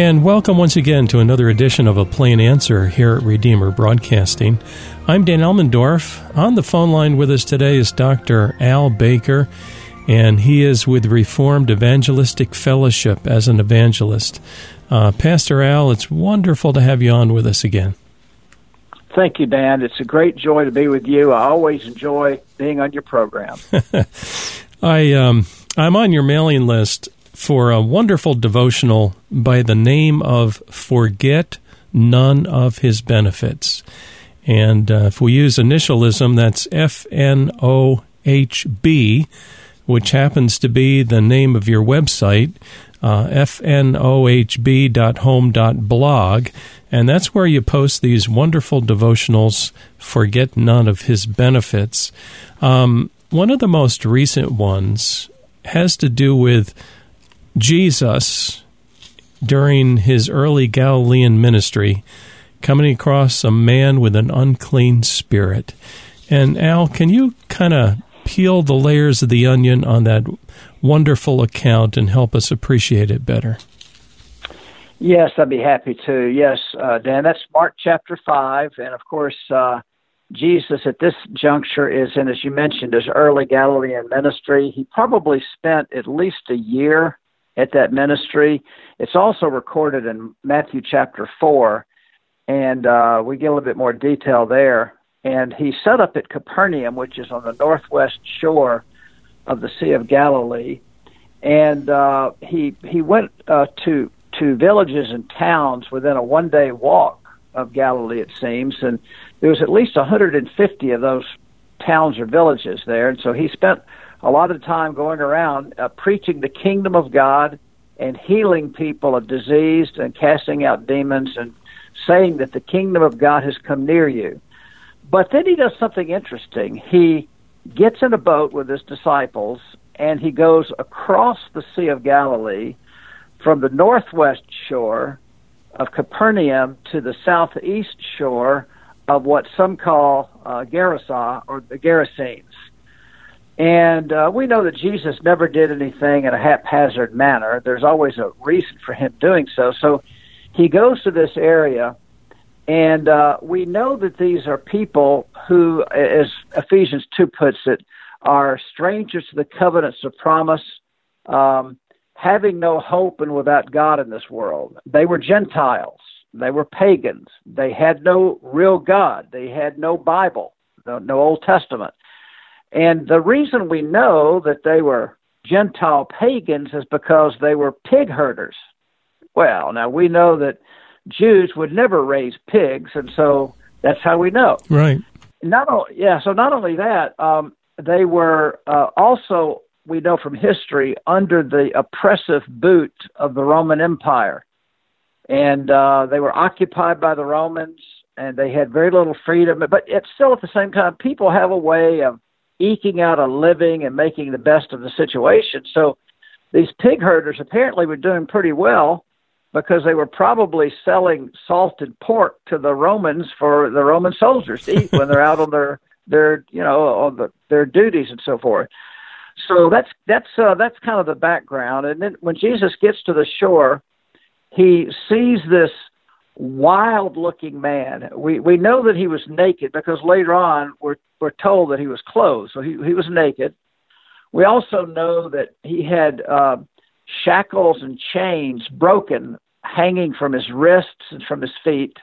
And welcome once again to another edition of A Plain Answer here at Redeemer Broadcasting. I'm Dan Elmendorf. On the phone line with us today is Dr. Al Baker, and he is with Reformed Evangelistic Fellowship as an evangelist. Uh, Pastor Al, it's wonderful to have you on with us again. Thank you, Dan. It's a great joy to be with you. I always enjoy being on your program. I um, I'm on your mailing list for a wonderful devotional by the name of Forget None of His Benefits. And uh, if we use initialism, that's F N O H B, which happens to be the name of your website, uh, fnohb.home.blog. And that's where you post these wonderful devotionals, Forget None of His Benefits. Um, one of the most recent ones has to do with Jesus, during his early Galilean ministry, coming across a man with an unclean spirit. And Al, can you kind of peel the layers of the onion on that wonderful account and help us appreciate it better? Yes, I'd be happy to. Yes, uh, Dan, that's Mark chapter 5. And of course, uh, Jesus at this juncture is in, as you mentioned, his early Galilean ministry. He probably spent at least a year at that ministry. It's also recorded in Matthew chapter 4, and uh, we get a little bit more detail there. And he set up at Capernaum, which is on the northwest shore of the Sea of Galilee. And uh, he he went uh, to to villages and towns within a one day walk of Galilee, it seems, and there was at least 150 of those towns or villages there. And so he spent a lot of the time going around uh, preaching the kingdom of God and healing people of disease and casting out demons and saying that the kingdom of God has come near you. But then he does something interesting. He gets in a boat with his disciples and he goes across the Sea of Galilee from the northwest shore of Capernaum to the southeast shore of what some call uh, Gerasa or the Gerasenes. And uh, we know that Jesus never did anything in a haphazard manner. There's always a reason for him doing so. So he goes to this area, and uh, we know that these are people who, as Ephesians 2 puts it, are strangers to the covenants of promise, um, having no hope and without God in this world. They were Gentiles, they were pagans, they had no real God, they had no Bible, no, no Old Testament. And the reason we know that they were Gentile pagans is because they were pig herders. Well, now we know that Jews would never raise pigs, and so that's how we know. Right. Not only, yeah. So not only that, um, they were uh, also we know from history under the oppressive boot of the Roman Empire, and uh, they were occupied by the Romans, and they had very little freedom. But it's still at the same time, people have a way of eking out a living and making the best of the situation. So these pig herders apparently were doing pretty well because they were probably selling salted pork to the Romans for the Roman soldiers to eat when they're out on their their you know on the, their duties and so forth. So that's that's uh, that's kind of the background. And then when Jesus gets to the shore, he sees this wild looking man. We we know that he was naked because later on we're we're told that he was clothed, so he he was naked. We also know that he had uh, shackles and chains broken hanging from his wrists and from his feet.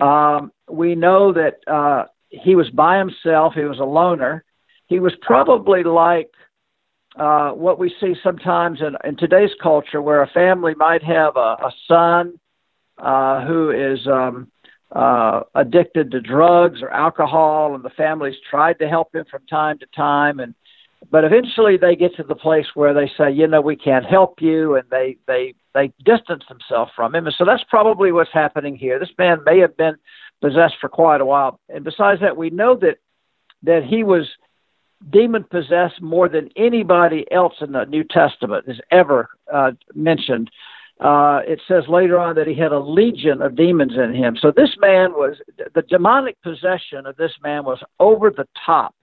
Um, we know that uh, he was by himself. He was a loner. He was probably like uh, what we see sometimes in, in today's culture, where a family might have a, a son uh, who is um, uh, addicted to drugs or alcohol, and the family's tried to help him from time to time, and but eventually they get to the place where they say, you know, we can't help you, and they they they distance themselves from him, and so that's probably what's happening here. This man may have been possessed for quite a while, and besides that, we know that that he was demon possessed more than anybody else in the New Testament is ever uh, mentioned uh, it says later on that he had a legion of demons in him. So this man was, the demonic possession of this man was over the top,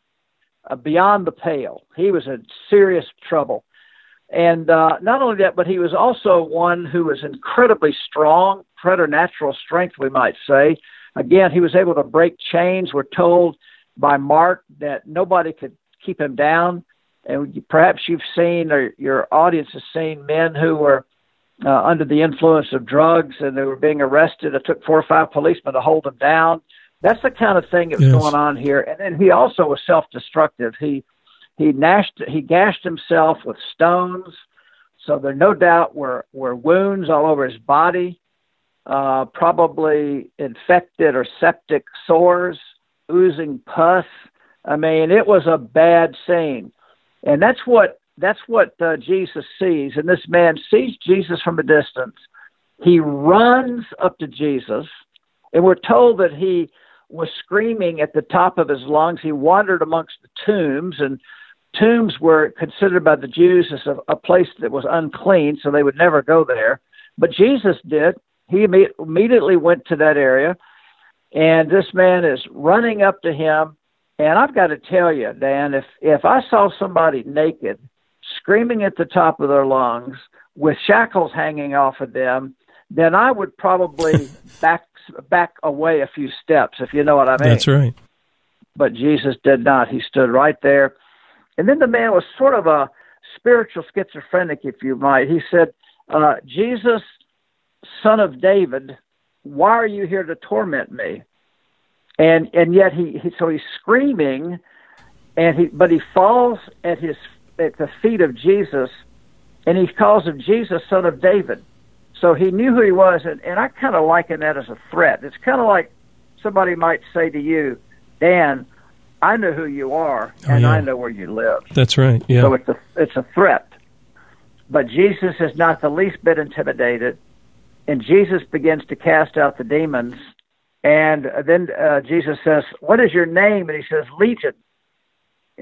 uh, beyond the pale. He was in serious trouble. And uh, not only that, but he was also one who was incredibly strong, preternatural strength, we might say. Again, he was able to break chains. We're told by Mark that nobody could keep him down. And perhaps you've seen, or your audience has seen, men who were uh, under the influence of drugs and they were being arrested. It took four or five policemen to hold them down. That's the kind of thing that was yes. going on here. And then he also was self-destructive. He he gnashed he gashed himself with stones. So there no doubt were were wounds all over his body, uh, probably infected or septic sores, oozing pus. I mean, it was a bad scene, and that's what that's what uh, Jesus sees. And this man sees Jesus from a distance. He runs up to Jesus, and we're told that he was screaming at the top of his lungs. He wandered amongst the tombs, and tombs were considered by the Jews as a, a place that was unclean, so they would never go there. But Jesus did. He immediately went to that area, and this man is running up to him. And I've got to tell you, Dan, if if I saw somebody naked screaming at the top of their lungs with shackles hanging off of them, then I would probably back back away a few steps, if you know what I mean. That's right. But Jesus did not. He stood right there. And then the man was sort of a spiritual schizophrenic, if you might. He said, uh, Jesus, son of David, why are you here to torment me? And and yet he, he so he's screaming and he but he falls at his at the feet of Jesus, and he calls him Jesus, son of David. So he knew who he was, and, and I kind of liken that as a threat. It's kind of like somebody might say to you, Dan, I know who you are, oh, and yeah. I know where you live. That's right. Yeah. So it's a it's a threat. But Jesus is not the least bit intimidated, and Jesus begins to cast out the demons. And then uh, Jesus says, "What is your name?" And he says, "Legion."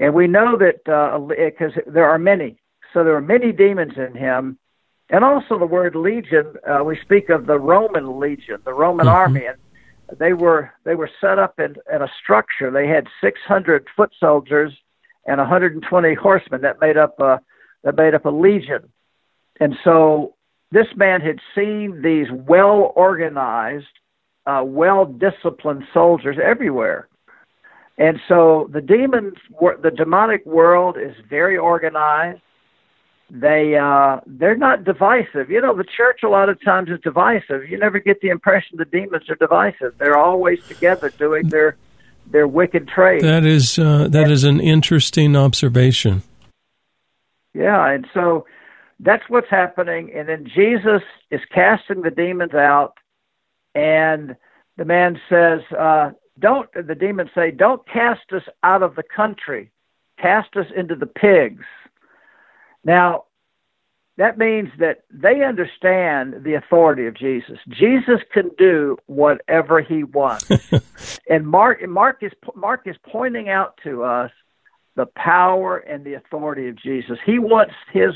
And we know that because uh, there are many. So there are many demons in him. And also the word legion, uh, we speak of the Roman legion, the Roman mm-hmm. army. And they were they were set up in, in a structure. They had 600 foot soldiers and 120 horsemen that made up a that made up a legion. And so this man had seen these well organized, uh, well disciplined soldiers everywhere. And so the demons, the demonic world is very organized. They uh, they're not divisive. You know, the church a lot of times is divisive. You never get the impression the demons are divisive. They're always together doing their their wicked trade. That is uh, that and, is an interesting observation. Yeah, and so that's what's happening. And then Jesus is casting the demons out, and the man says, uh, don't the demons say don't cast us out of the country cast us into the pigs now that means that they understand the authority of Jesus. Jesus can do whatever he wants. and Mark Mark is Mark is pointing out to us the power and the authority of Jesus. He wants his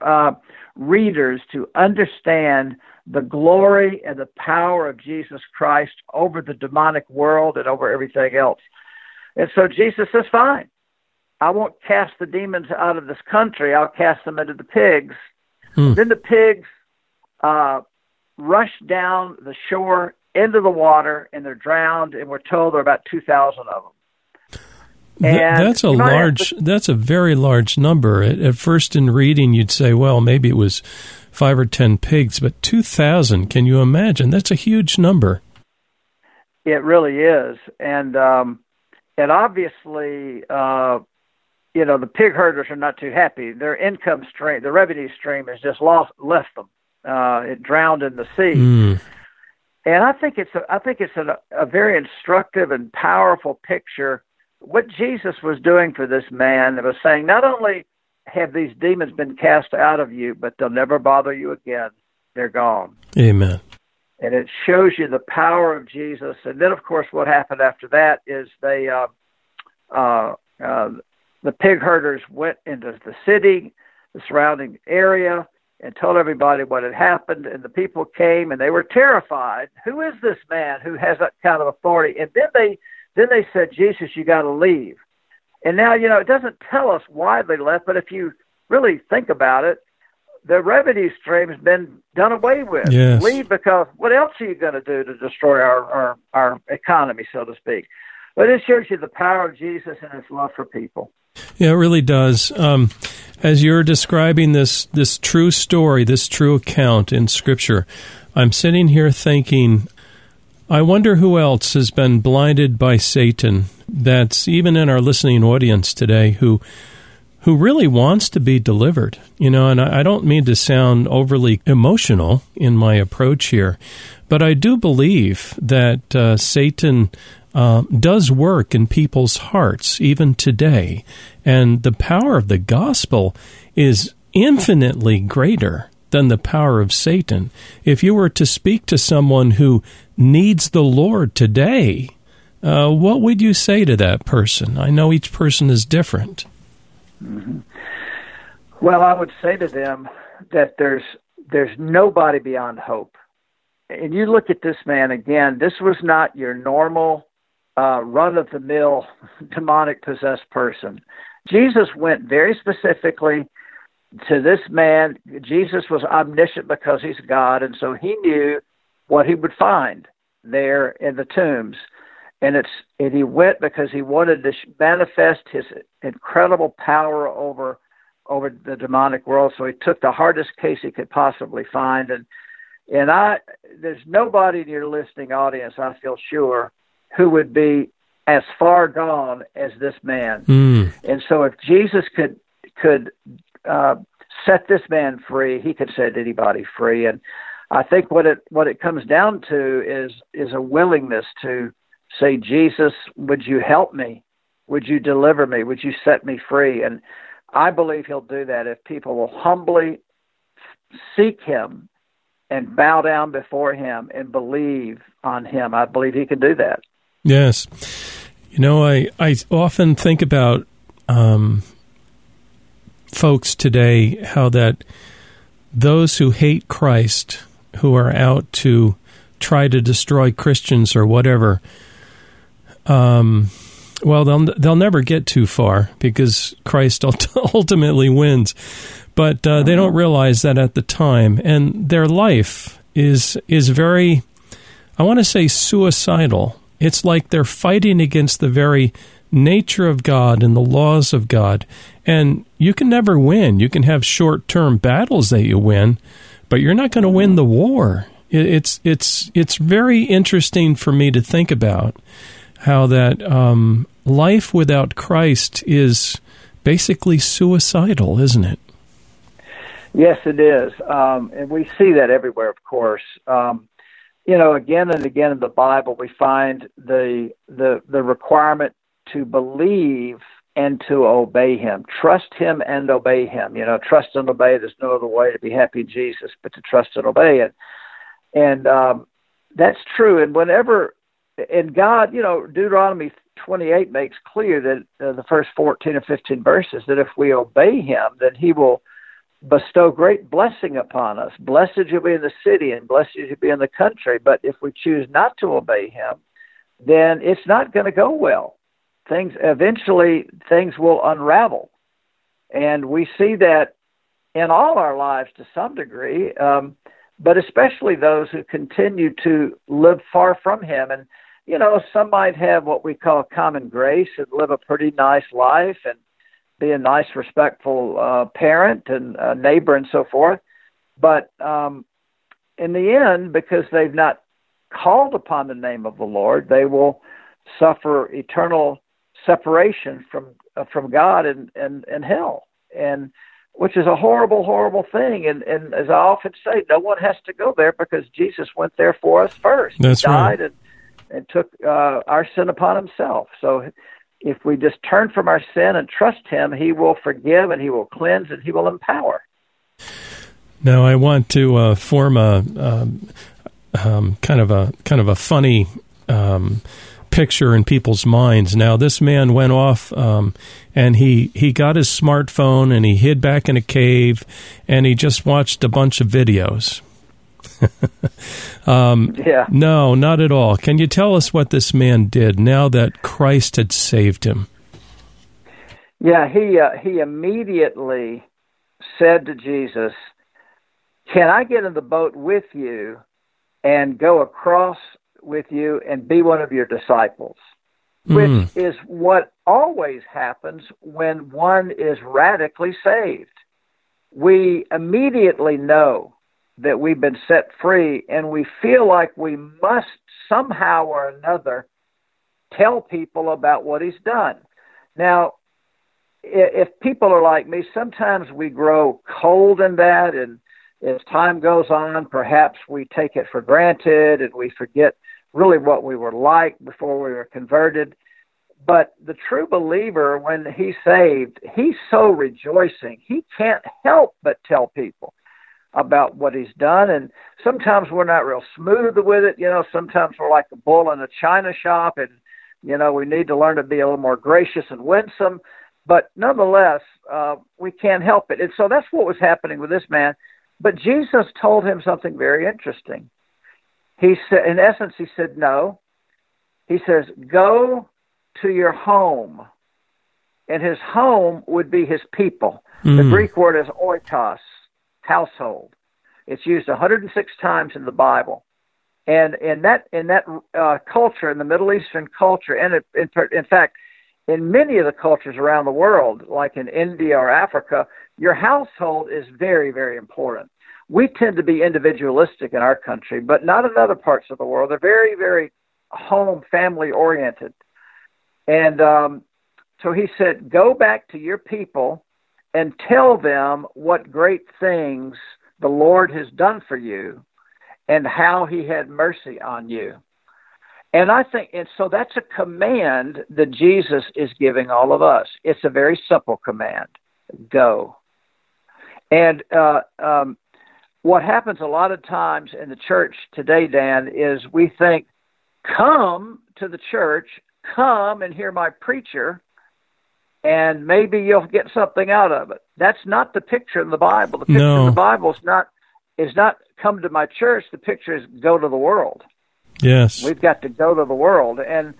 uh, readers to understand the glory and the power of Jesus Christ over the demonic world and over everything else. And so Jesus says, Fine, I won't cast the demons out of this country, I'll cast them into the pigs. Hmm. Then the pigs uh, rush down the shore into the water and they're drowned, and we're told there are about 2,000 of them. That's a large. That's a very large number. At, at, first, in reading, you'd say, "Well, maybe it was five or ten pigs," but two thousand. Can you imagine? That's a huge number. It really is, and um, and obviously, uh, you know, the pig herders are not too happy. Their income stream, the revenue stream, has just lost left them. Uh, it drowned in the sea. Mm. And I think it's a, I think it's a, a very instructive and powerful picture what Jesus was doing for this man was saying, not only have these demons been cast out of you, but they'll never bother you again. They're gone. Amen. And it shows you the power of Jesus. And then, of course, what happened after that is they, uh, uh, uh, the pig herders went into the city, the surrounding area, and told everybody what had happened. And the people came and they were terrified. Who is this man who has that kind of authority? And then they then they said, Jesus, you got to leave. And now, you know, it doesn't tell us why they left, but if you really think about it, the revenue stream has been done away with. Yes. Leave because what else are you going to do to destroy our, our, our economy, so to speak? But it shows you the power of Jesus and his love for people. Yeah, it really does. Um, as you're describing this this true story, this true account in Scripture, I'm sitting here thinking, I wonder who else has been blinded by Satan. That's even in our listening audience today, who who really wants to be delivered. You know, and I, don't mean to sound overly emotional in my approach here, but I do believe that uh, Satan uh, does work in people's hearts even today. And the power of the gospel is infinitely greater than the power of Satan. If you were to speak to someone who needs the Lord today, uh, what would you say to that person? I know each person is different. Mm-hmm. Well, I would say to them that there's there's nobody beyond hope. And you look at this man again. This was not your normal uh, run of the mill demonic possessed person. Jesus went very specifically to this man. Jesus was omniscient because he's God, and so he knew what he would find there in the tombs. And it's and he went because he wanted to manifest his incredible power over over the demonic world. So he took the hardest case he could possibly find, and and I there's nobody in your listening audience, I feel sure, who would be as far gone as this man. Mm. And so, if Jesus could could uh, set this man free, he could set anybody free. And I think what it what it comes down to is is a willingness to say, Jesus, would you help me? Would you deliver me? Would you set me free? And I believe he'll do that if people will humbly seek him and bow down before him and believe on him. I believe he can do that. Yes. You know, I, I often think about um, folks today how that those who hate Christ, who are out to try to destroy Christians or whatever, um, well, they'll they'll never get too far because Christ ultimately wins. But uh, they don't realize that at the time, and their life is is very, I want to say, suicidal it's like they're fighting against the very nature of God and the laws of God. And you can never win. You can have short term battles that you win, but you're not going to win the war. It's it's it's very interesting for me to think about how that um, life without Christ is basically suicidal, isn't it? Yes, it is, um, and we see that everywhere. Of course, um, you know, again and again in the Bible, we find the the the requirement to believe and to obey Him, trust Him and obey Him. You know, trust and obey. There's no other way to be happy in Jesus but to trust and obey it, and um, that's true. And whenever, and God, you know, Deuteronomy 28 makes clear that uh, the first 14 or 15 verses that if we obey Him, then He will bestow great blessing upon us. Blessed you'll be in the city and blessed you'll be in the country. But if we choose not to obey him, then it's not going to go well. Things eventually things will unravel, and we see that in all our lives to some degree, um, but especially those who continue to live far from Him. And you know, some might have what we call common grace and live a pretty nice life and be a nice, respectful uh, parent and a neighbor and so forth. But um, in the end, because they've not called upon the name of the Lord, they will suffer eternal separation from uh, from God and, and, and hell, and which is a horrible, horrible thing. And, and as I often say, no one has to go there because Jesus went there for us first. That's he died right. and and took uh, our sin upon himself. So if we just turn from our sin and trust Him, He will forgive and He will cleanse and He will empower. Now, I want to uh, form a um, um, kind of a kind of a funny um, picture in people's minds. Now, this man went off um, and he he got his smartphone and he hid back in a cave and he just watched a bunch of videos. um, yeah. No, not at all. Can you tell us what this man did now that Christ had saved him? Yeah, he uh, he immediately said to Jesus, Can I get in the boat with you and go across with you and be one of your disciples? Which mm. is what always happens when one is radically saved. We immediately know that we've been set free and we feel like we must somehow or another tell people about what he's done. Now, if people are like me, sometimes we grow cold in that, and as time goes on, perhaps we take it for granted and we forget really what we were like before we were converted. But the true believer, when he's saved, he's so rejoicing. He can't help but tell people about what he's done. And sometimes we're not real smooth with it. You know, sometimes we're like a bull in a china shop and, you know, we need to learn to be a little more gracious and winsome. But nonetheless, uh, we can't help it. And so that's what was happening with this man. But Jesus told him something very interesting. He said, in essence, he said, no. He says, go to your home. And his home would be his people. Mm. The Greek word is oikos, household. It's used 106 times in the Bible. And in that in that uh, culture, in the Middle Eastern culture, and it, in, in fact, in many of the cultures around the world, like in India or Africa, your household is very, very important. We tend to be individualistic in our country, but not in other parts of the world. They're very, very home, family oriented. And um, so he said, Go back to your people and tell them what great things the Lord has done for you and how he had mercy on you. And I think, and so that's a command that Jesus is giving all of us. It's a very simple command go. And uh, um, what happens a lot of times in the church today, Dan, is we think, come to the church, come and hear my preacher, and maybe you'll get something out of it. That's not the picture in the Bible. The picture no. in the Bible is not is not come to my church. The picture is go to the world. Yes. We've got to go to the world and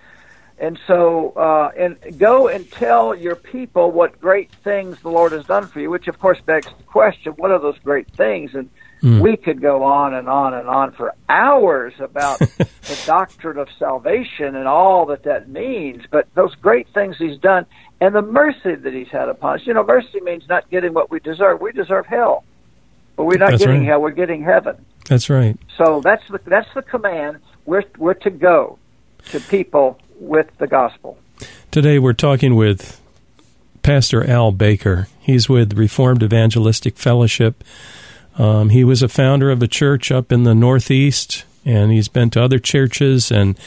and so uh, and go and tell your people what great things the Lord has done for you, which of course begs the question, what are those great things? And mm. we could go on and on and on for hours about the doctrine of salvation and all that that means. But those great things He's done and the mercy that He's had upon us. You know, mercy means not getting what we deserve. We deserve hell, but we're not that's getting right. hell. We're getting heaven. That's right. So that's the that's the command we're, we're to go to people with the gospel. Today we're talking with Pastor Al Baker. He's with Reformed Evangelistic Fellowship. Um, he was a founder of a church up in the Northeast, and he's been to other churches, and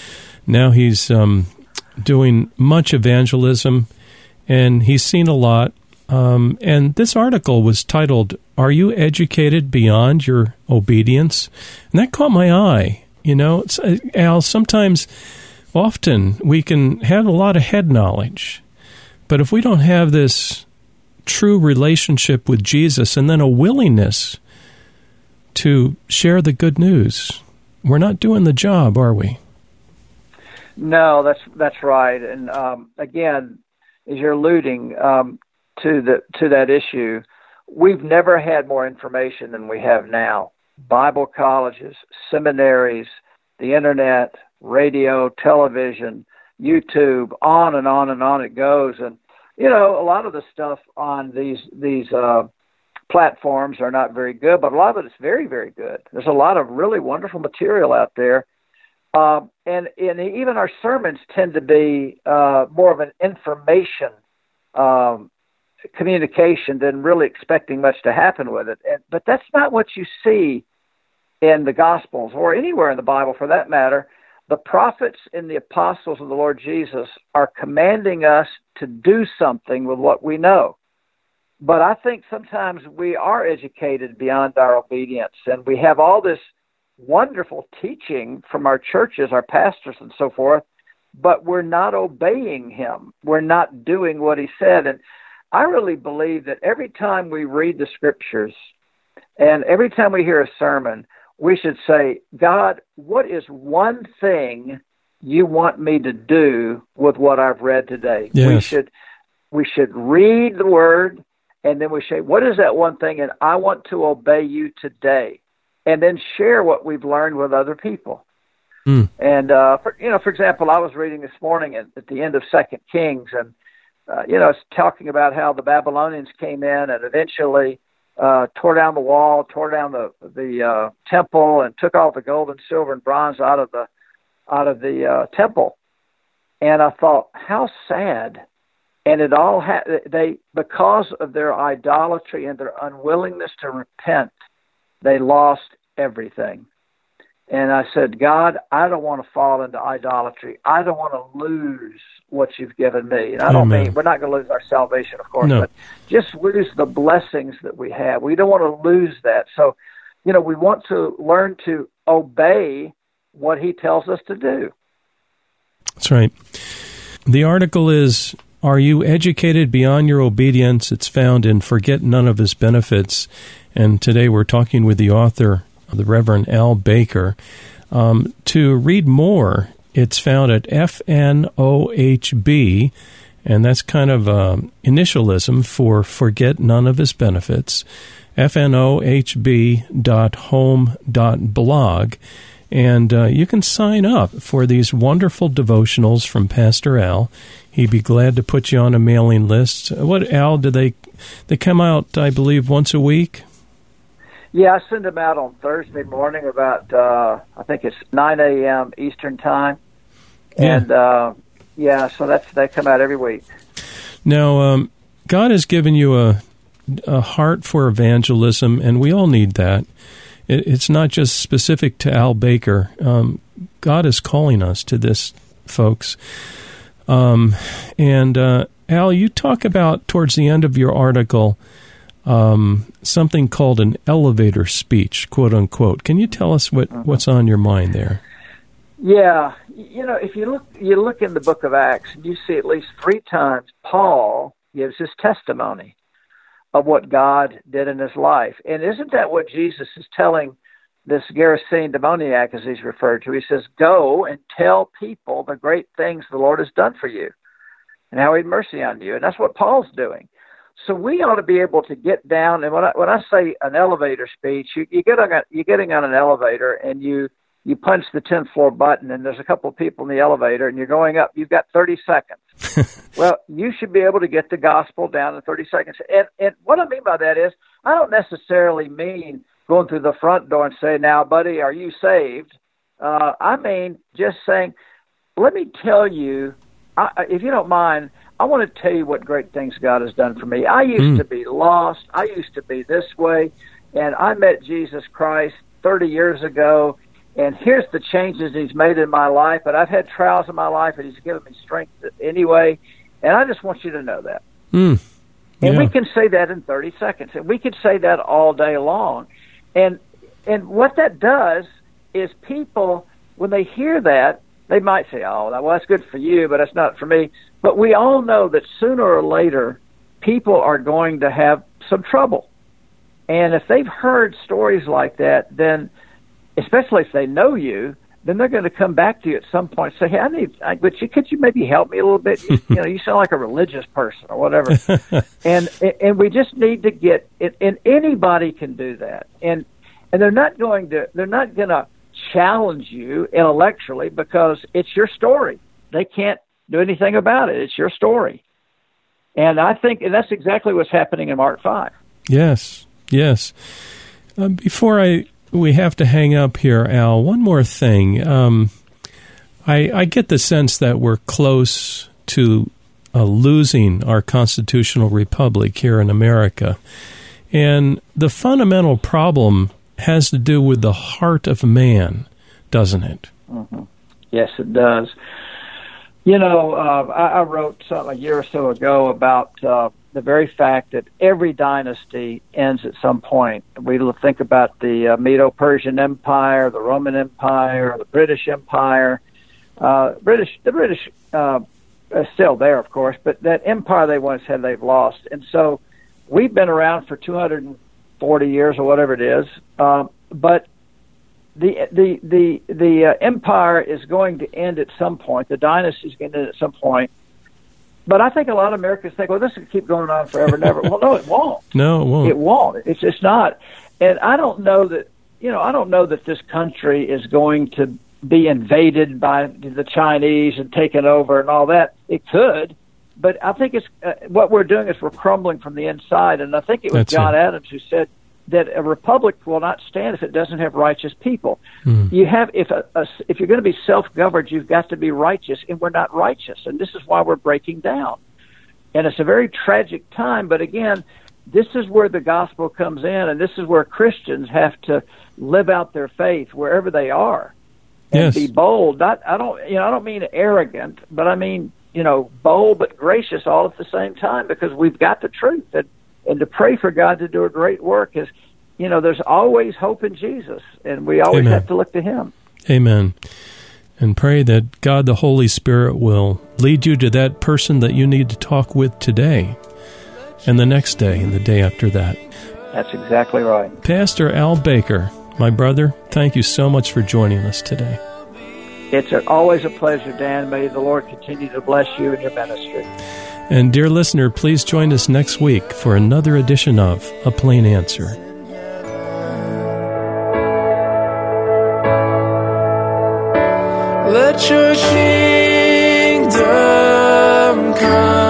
now he's um, doing much evangelism, and he's seen a lot. Um, and this article was titled, Are You Educated Beyond Your Obedience? And that caught my eye. You know, uh, Al, sometimes, often, we can have a lot of head knowledge, but if we don't have this true relationship with Jesus and then a willingness to share the good news, we're not doing the job, are we? No, that's that's right. And um, again, as you're alluding um, to the to that issue, we've never had more information than we have now. Bible colleges, seminaries, the internet, radio, television, YouTube, on and on and on it goes. And you know, a lot of the stuff on these these uh, platforms are not very good, but a lot of it is very very good. There's a lot of really wonderful material out there. Uh, and, and even our sermons tend to be uh, more of an information um, communication than really expecting much to happen with it. And, but that's not what you see in the Gospels or anywhere in the Bible for that matter. The prophets and the apostles of the Lord Jesus are commanding us to do something with what we know. But I think sometimes we are educated beyond our obedience, and we have all this wonderful teaching from our churches, our pastors, and so forth, but we're not obeying Him. We're not doing what He said. And I really believe that every time we read the scriptures and every time we hear a sermon, we should say, God, what is one thing you want me to do with what I've read today? Yes. We should we should read the word and then we say, what is that one thing? And I want to obey you today, and then share what we've learned with other people. Mm. And uh, for, you know, for example, I was reading this morning at, at the end of Second Kings, and uh, you know, it's talking about how the Babylonians came in and eventually uh, tore down the wall, tore down the the uh, temple, and took all the gold and silver and bronze out of the out of the uh, temple. And I thought, how sad. And it all had they because of their idolatry and their unwillingness to repent they lost everything. And i said god i don't want to fall into idolatry. I don't want to lose what you've given me and i don't Amen. mean we're not going to lose our salvation of course no. but just lose the blessings that we have we don't want to lose that so you know we want to learn to obey what he tells us to do that's right the article is are you educated beyond your obedience? It's found in Forget None of His Benefits. And today we're talking with the author, the Reverend Al Baker. Um, to read more, it's found at FNOHB, and that's kind of um, initialism for Forget None of His Benefits, fnohb.home.blog. And uh, you can sign up for these wonderful devotionals from Pastor Al. He'd be glad to put you on a mailing list. What Al? Do they they come out? I believe once a week. Yeah, I send them out on Thursday morning about uh, I think it's nine a.m. Eastern time, yeah. and uh, yeah, so that's they come out every week. Now, um, God has given you a a heart for evangelism, and we all need that it, it's not just specific to Al Baker. Um, God is calling us to this, folks. Um, and uh, Al, you talk about towards the end of your article um, something called an elevator speech, quote unquote. Can you tell us what, uh-huh. what's on your mind there? Yeah, you know, if you look, you look in the Book of Acts, and you see at least three times Paul gives his testimony of what God did in his life. And isn't that what Jesus is telling this Gerasene demoniac, as he's referred to? He says, Go and tell people the great things the Lord has done for you and how he had mercy on you. And that's what Paul's doing. So we ought to be able to get down. And when I, when I say an elevator speech, you, you get on a, you're getting on an elevator and you you punch the 10th floor button and there's a couple of people in the elevator and you're going up, you've got 30 seconds. well, you should be able to get the gospel down in 30 seconds. And, and what I mean by that is, I don't necessarily mean going through the front door and say, now, buddy, are you saved? Uh, I mean just saying, let me tell you, I, if you don't mind, I want to tell you what great things God has done for me. I used mm. to be lost. I used to be this way. And I met Jesus Christ 30 years ago and here's the changes he's made in my life. But I've had trials in my life, and he's given me strength anyway. And I just want you to know that. Mm. Yeah. And we can say that in 30 seconds, and we could say that all day long. And and what that does is people, when they hear that, they might say, "Oh, well, that's good for you, but that's not for me." But we all know that sooner or later, people are going to have some trouble. And if they've heard stories like that, then especially if they know you, then they're going to come back to you at some point and say, "Hey, I need, I, but you could you maybe help me a little bit? You, you know, you sound like a religious person or whatever." and and we just need to get, and anybody can do that, and and they're not going to, they're not going to challenge you intellectually because it's your story. They can't do anything about it. It's your story, and I think and that's exactly what's happening in Mark five. Yes, yes. Uh, before I we have to hang up here, Al. One more thing. Um, I, I, get the sense that we're close to uh, losing our constitutional republic here in America. And the fundamental problem has to do with the heart of man, doesn't it? Mm-hmm. Yes, it does. You know, uh, I, I, wrote something a year or so ago about uh, the very fact that every dynasty ends at some point. We think about the uh, Medo-Persian Empire, the Roman Empire, the British Empire. Uh, British, the British uh, are still there, of course, but that empire they once had, they've lost. And so we've been around for 240 years or whatever it is. Um, but the the the the uh, empire is going to end at some point. The dynasty is going to end at some point but I think a lot of Americans think, well, this will keep going on forever and ever. well, no, it won't. No, it won't. It won't. It's just not. And I don't know that, you know, I don't know that this country is going to be invaded by the Chinese and taken over and all that. It could, but I think it's uh, what we're doing is we're crumbling from the inside. And I think it was That's John it. Adams who said that a republic will not stand if it doesn't have righteous people. Mm. You have if a, a, if you're going to be self-governed, you've got to be righteous, and we're not righteous, and this is why we're breaking down. And it's a very tragic time, but again, this is where the gospel comes in, and this is where Christians have to live out their faith wherever they are and Yes. be bold. Not I don't you know I don't mean arrogant, but I mean you know bold but gracious all at the same time because we've got the truth and and to pray for God to do a great work is you know there's always hope in Jesus and we always Amen. have to look to Him. Amen. And pray that God the Holy Spirit will lead you to that person that you need to talk with today, and the next day, and the day after that. That's exactly right. Pastor Al Baker, my brother, thank you so much for joining us today. It's always a pleasure, Dan. May the Lord continue to bless you and your ministry. And dear listener, please join us next week for another edition of A Plain Answer. Let your kingdom come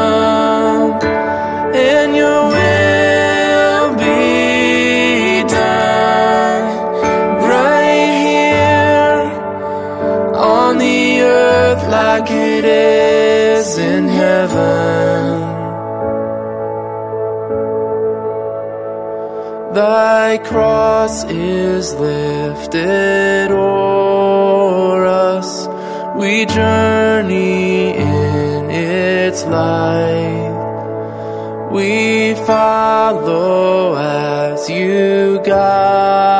Thy cross is lifted o'er us. We journey in its light. We follow as you guide